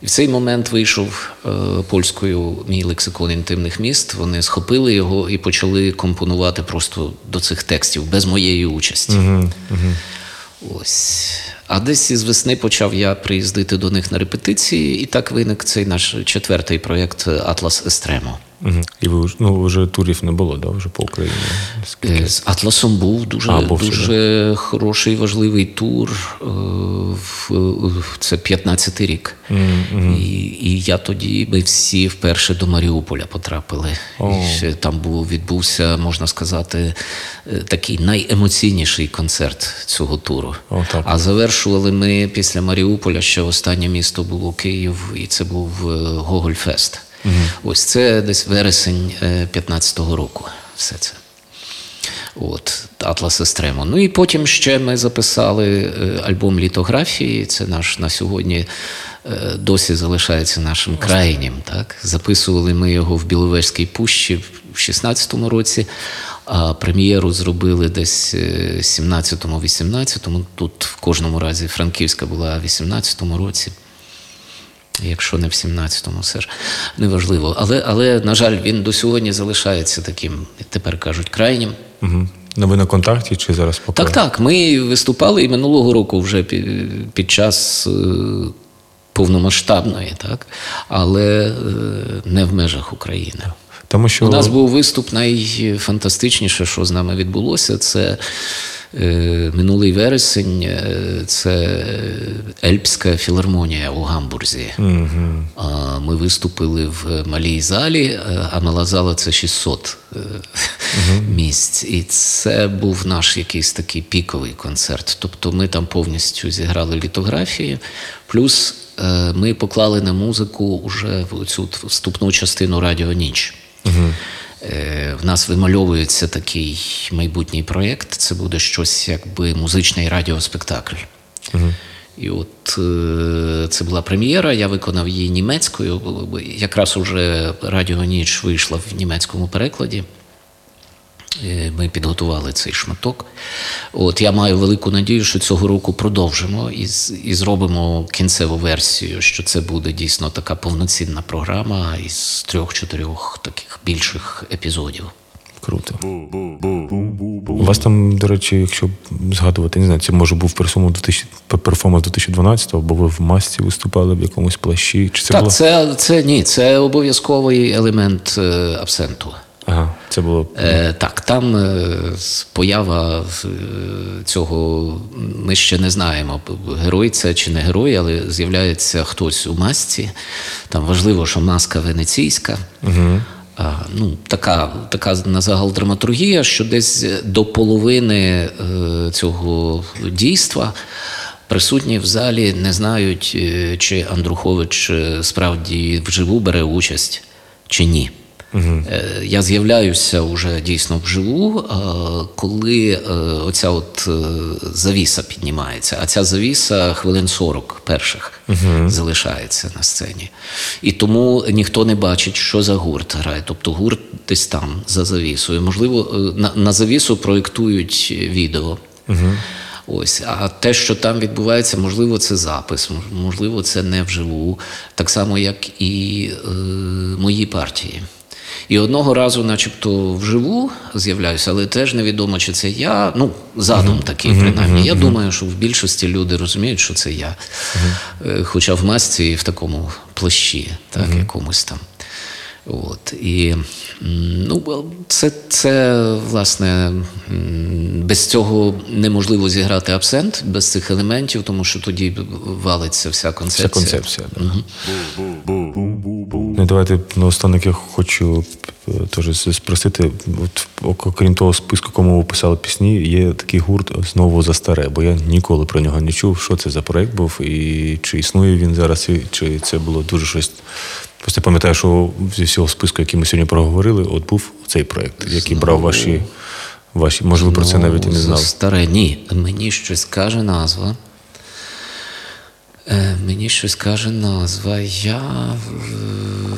І в цей момент вийшов е, польською мій лексикон інтимних міст. Вони схопили його і почали компонувати просто до цих текстів без моєї участі. Ось. А десь із весни почав я приїздити до них на репетиції, і так виник цей наш четвертий проєкт Атлас Естремо. Мгм. І ви ну, вже турів не було, да, вже по Україні. Скільки? Е, З Атласом був дуже, А, був дуже хороший важливий тур. Е, в- Це 15-й рік. І, і я тоді ми всі вперше до Маріуполя потрапили. І ще там був, відбувся, можна сказати, е, такий найемоційніший концерт цього туру. О, так. А завершували ми після Маріуполя, ще останнє місто було Київ, і це був е, Гогольфест. Ось це десь вересень 15-го року. Все це. От. Атлас Естремо. Ну і потім ще ми записали е, альбом літографії. Це наш на сьогодні е, досі залишається нашим крайнім. Так? Записували ми його в Біловежській пущі в 16-му році. А прем'єру зробили десь е, 17-18-му. Тут в кожному разі Франківська була в 18-му році. Якщо не в 17-му, все ж неважливо. Але, але, на жаль, він до сьогодні залишається таким, як тепер кажуть, крайнім. Угу. Ну ви на контакті чи зараз поки? Так, так. Ми виступали і минулого року вже під, час е, повномасштабної, так? але е, не в межах України. Тому що У нас був виступ найфантастичніше, що з нами відбулося. Це минулий вересень, е, це Ельпська філармонія у Гамбурзі. А, Ми виступили в малій залі, е, а мала зала це 600 е, місць. І це був наш якийсь такий піковий концерт. Тобто ми там повністю зіграли літографії, плюс е, ми поклали на музику вже в цю вступну частину Радіо Ніч. Е, В нас вимальовується такий майбутній проєкт. Це буде щось якби музичний радіоспектакль. І от е, це була прем'єра, я виконав її німецькою. Якраз уже Радіо Ніч вийшла в німецькому перекладі. Е, Ми підготували цей шматок. От я маю велику надію, що цього року продовжимо і, і зробимо кінцеву версію, що це буде дійсно така повноцінна програма із трьох-чотирьох таких більших епізодів. Круто. У вас там, до речі, якщо згадувати, не знаю, це може був перформанс 2000 перформанс 2012 або ви в масці виступали в якомусь плащі. Чи це так, було? це, це ні, це обов'язковий елемент е, абсенту. Ага, це було. Е, так, там е, поява е, цього ми ще не знаємо, герой це чи не герой, але з'являється хтось у масці. Там важливо, що маска венеційська. Угу. А, ну, така, така на загал драматургія, що десь до половини е, цього дійства присутні в залі не знають, чи Андрухович справді вживу бере участь чи ні. Е, Я з'являюся вже дійсно вживу, е, коли е, оця от завіса піднімається, а ця завіса хвилин 40 перших залишається на сцені. І тому ніхто не бачить, що за гурт грає. Тобто гурт десь там за завісою. Можливо, на, на завісу проєктують відео. Ось, а те, що там відбувається, можливо, це запис, можливо, це не вживу, так само, як і е, мої партії. І одного разу, начебто, вживу з'являюся, але теж невідомо, чи це я. Ну, задум такий, принаймні. Я думаю, що в більшості люди розуміють, що це я. Е, Хоча в масці і в такому плащі, так, якомусь там. От, і ну, це, це, власне, без цього неможливо зіграти абсент, без цих елементів, тому що тоді валиться вся концепція. Вся концепція. Да. Ну, давайте наостанок я хочу е, теж спросити. От, окрім того списку, кому ви писали пісні, є такий гурт знову за старе, бо я ніколи про нього не чув, що це за проект був, і чи існує він зараз, і чи це було дуже щось. Просто пам'ятаю, що зі всього списку, який ми сьогодні проговорили, от був цей проект, який брав ваші. Ваші, може, ви про це навіть і не Ну, знали. Старе, ні. Мені щось каже назва. Е, Мені щось каже назва. Я.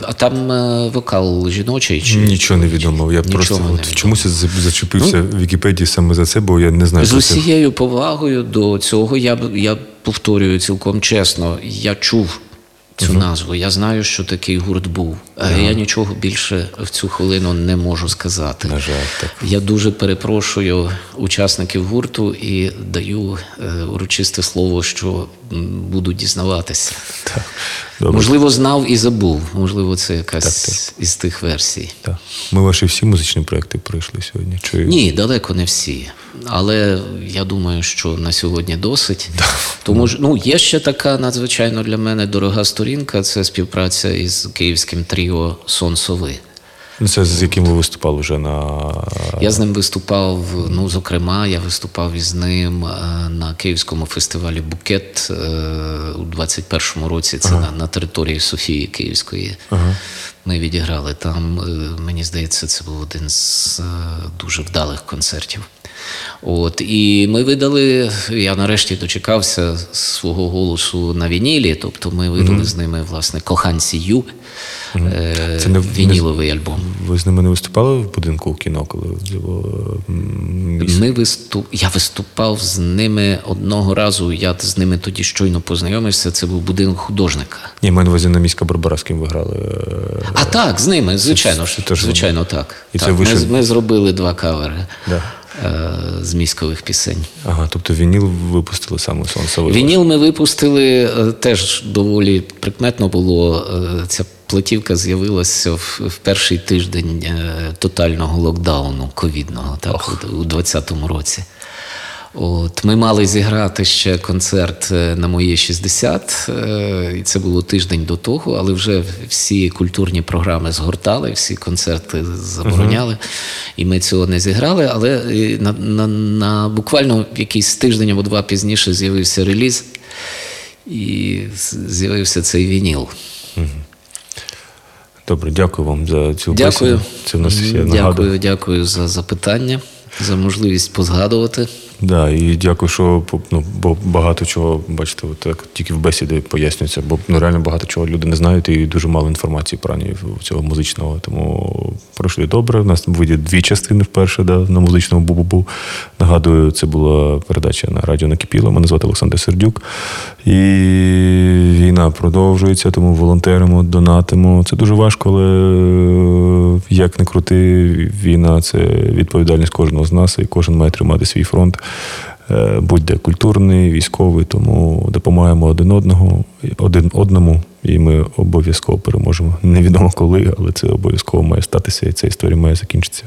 А там е, вокал жіночий чи Нічого не відомо. Я Нічого просто от. Чомусь зачепився ну, в Вікіпедії саме за це, бо я не знаю. З усією повагою до цього я, я повторюю цілком чесно. Я чув цю назву. Я знаю, що такий гурт був. Але я нічого більше в цю хвилину не можу сказати. На жаль, так. Я дуже перепрошую учасників гурту і даю е, урочисте слово, що буду дізнаватися. Добре. Можливо, знав і забув. Можливо, це якась із тих версій. Так. Ми ваші всі музичні проекти пройшли сьогодні. Чи... Ні, далеко не всі. Але я думаю, що на сьогодні досить. Тому ж ну, є ще така надзвичайно для мене дорога сторінка це співпраця із київським тріо Сон Сови. Це з яким ви виступали вже на Я з ним виступав. Ну, зокрема, я виступав із ним е, на Київському фестивалі Букет е, у 21-му році. Це на, на території Софії Київської. Ми відіграли там. е, Мені здається, це був один з дуже вдалих концертів. От, і ми видали, я нарешті дочекався свого голосу на вінілі, тобто ми видали з ними, власне, коханці Ю, е, Це не- вініловий альбом. Ви з ними не виступали в будинку кіно, коли м, Ми виступ... Я виступав з ними одного разу. Я з ними тоді щойно познайомився. Це був будинок художника. Ні, на увазі на міська Барбара, з ким ви грали. е, А так, з ними, звичайно це ж. теж Звичайно, так. І це так. Ми, вийшов- з- ми зробили два кавери Да. Е, з міськових пісень. Ага, тобто вініл випустили саме Сонцевий. Вініл ми випустили е, теж доволі прикметно було. е, Ця платівка з'явилася в, в перший тиждень тотального локдауну ковідного, так, у 2020 році. От, ми мали зіграти ще концерт е, на моє 60, е, і це було тиждень до того, але вже всі культурні програми згортали, всі концерти забороняли, і ми цього не зіграли. Але е, на, на, на буквально якийсь тиждень або два пізніше з'явився реліз, і з'явився цей вініл. Добре, дякую вам за цю Дякую. бесіду. Це в нас я нагадую. Дякую, дякую за запитання, за можливість позгадувати. Да, і дякую, що ну, бо багато чого, бачите, от так тільки в бесіди пояснюється, бо ну, реально багато чого люди не знають і дуже мало інформації про цього музичного. Тому пройшли добре. У нас вийде дві частини вперше да, на музичному бу-бу-бу. Нагадую, це була передача на радіо Накипіло. Мене звати Олександр Сердюк. І війна продовжується, тому волонтеримо, донатимо. Це дуже важко, але е, як не крути, війна це відповідальність кожного з нас, і кожен має тримати свій фронт. Е, Будь-де культурний, військовий, тому допомагаємо один одного, один одному, і ми обов'язково переможемо. Невідомо коли, але це обов'язково має статися, і ця історія має закінчитися.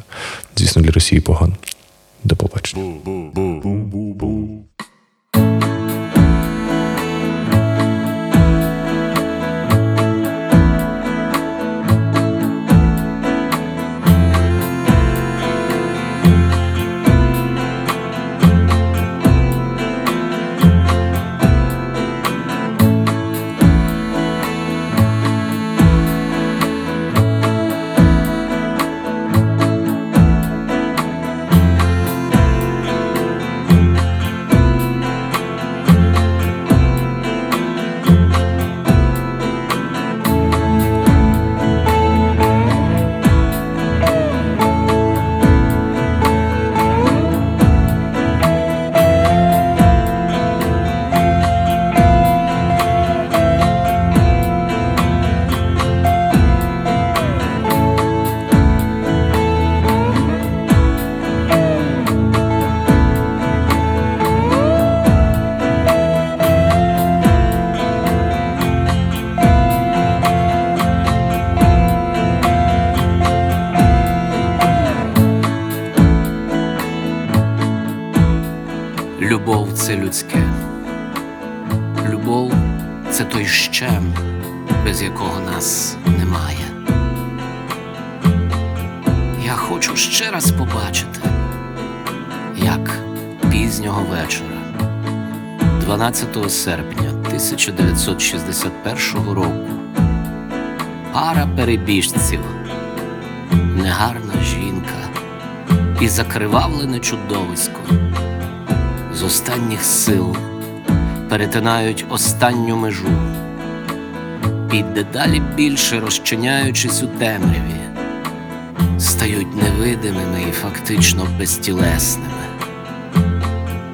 Звісно, для Росії погано. До побачення. Це людське. Любов це той щем, без якого нас немає. Я хочу ще раз побачити, як пізнього вечора, 12 серпня 1961 року, пара перебіжців, негарна жінка і закривавлене чудовисько з останніх сил перетинають останню межу, і дедалі більше розчиняючись у темряві, стають невидимими і фактично безтілесними.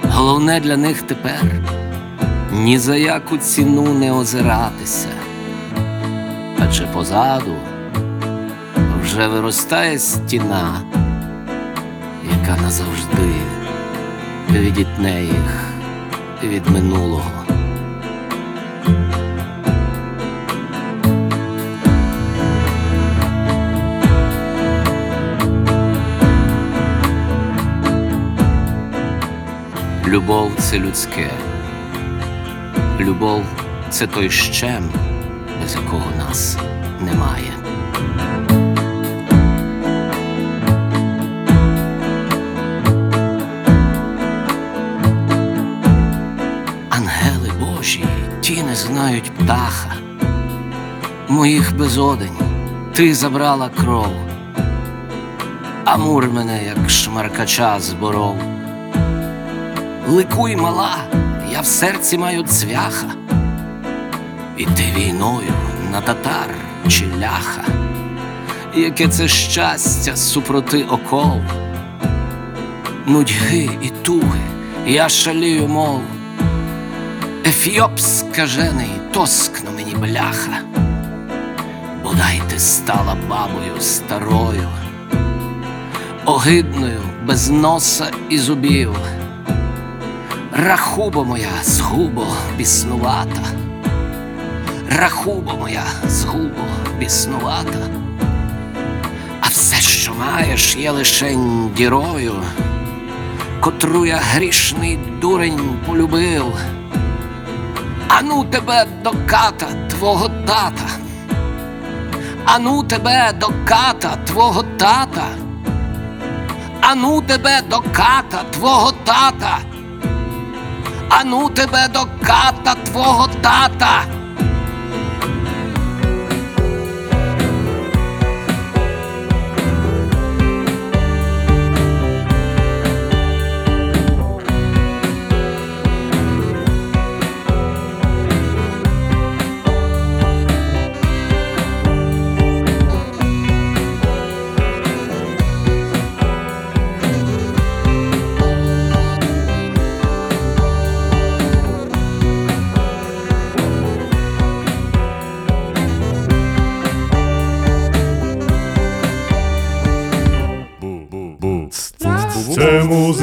Головне для них тепер ні за яку ціну не озиратися, адже позаду вже виростає стіна, яка назавжди відітне їх від минулого. Любов це людське. Любов це той щем, без якого нас немає. Знають птаха. Моїх безодень ти забрала кров, Амур мене, як шмаркача, зборов. Ликуй, мала, я в серці маю цвяха, Іти війною на татар чи ляха, яке це щастя супроти окол, нудьги і туги, я шалію, мов, Ефіоп скажений, тоскно мені бляха, бодай ти стала бабою старою, огидною, без носа і зубів. Рахубо моя згубо біснувата, Рахубо моя згубо біснувата, а все, що маєш, є лишень дірою, котру я грішний дурень полюбив. Ану тебе до ката твого тата, Ану тебе до ката твого тата, Ану тебе до ката твого тата. Ану тебе до ката твого тата.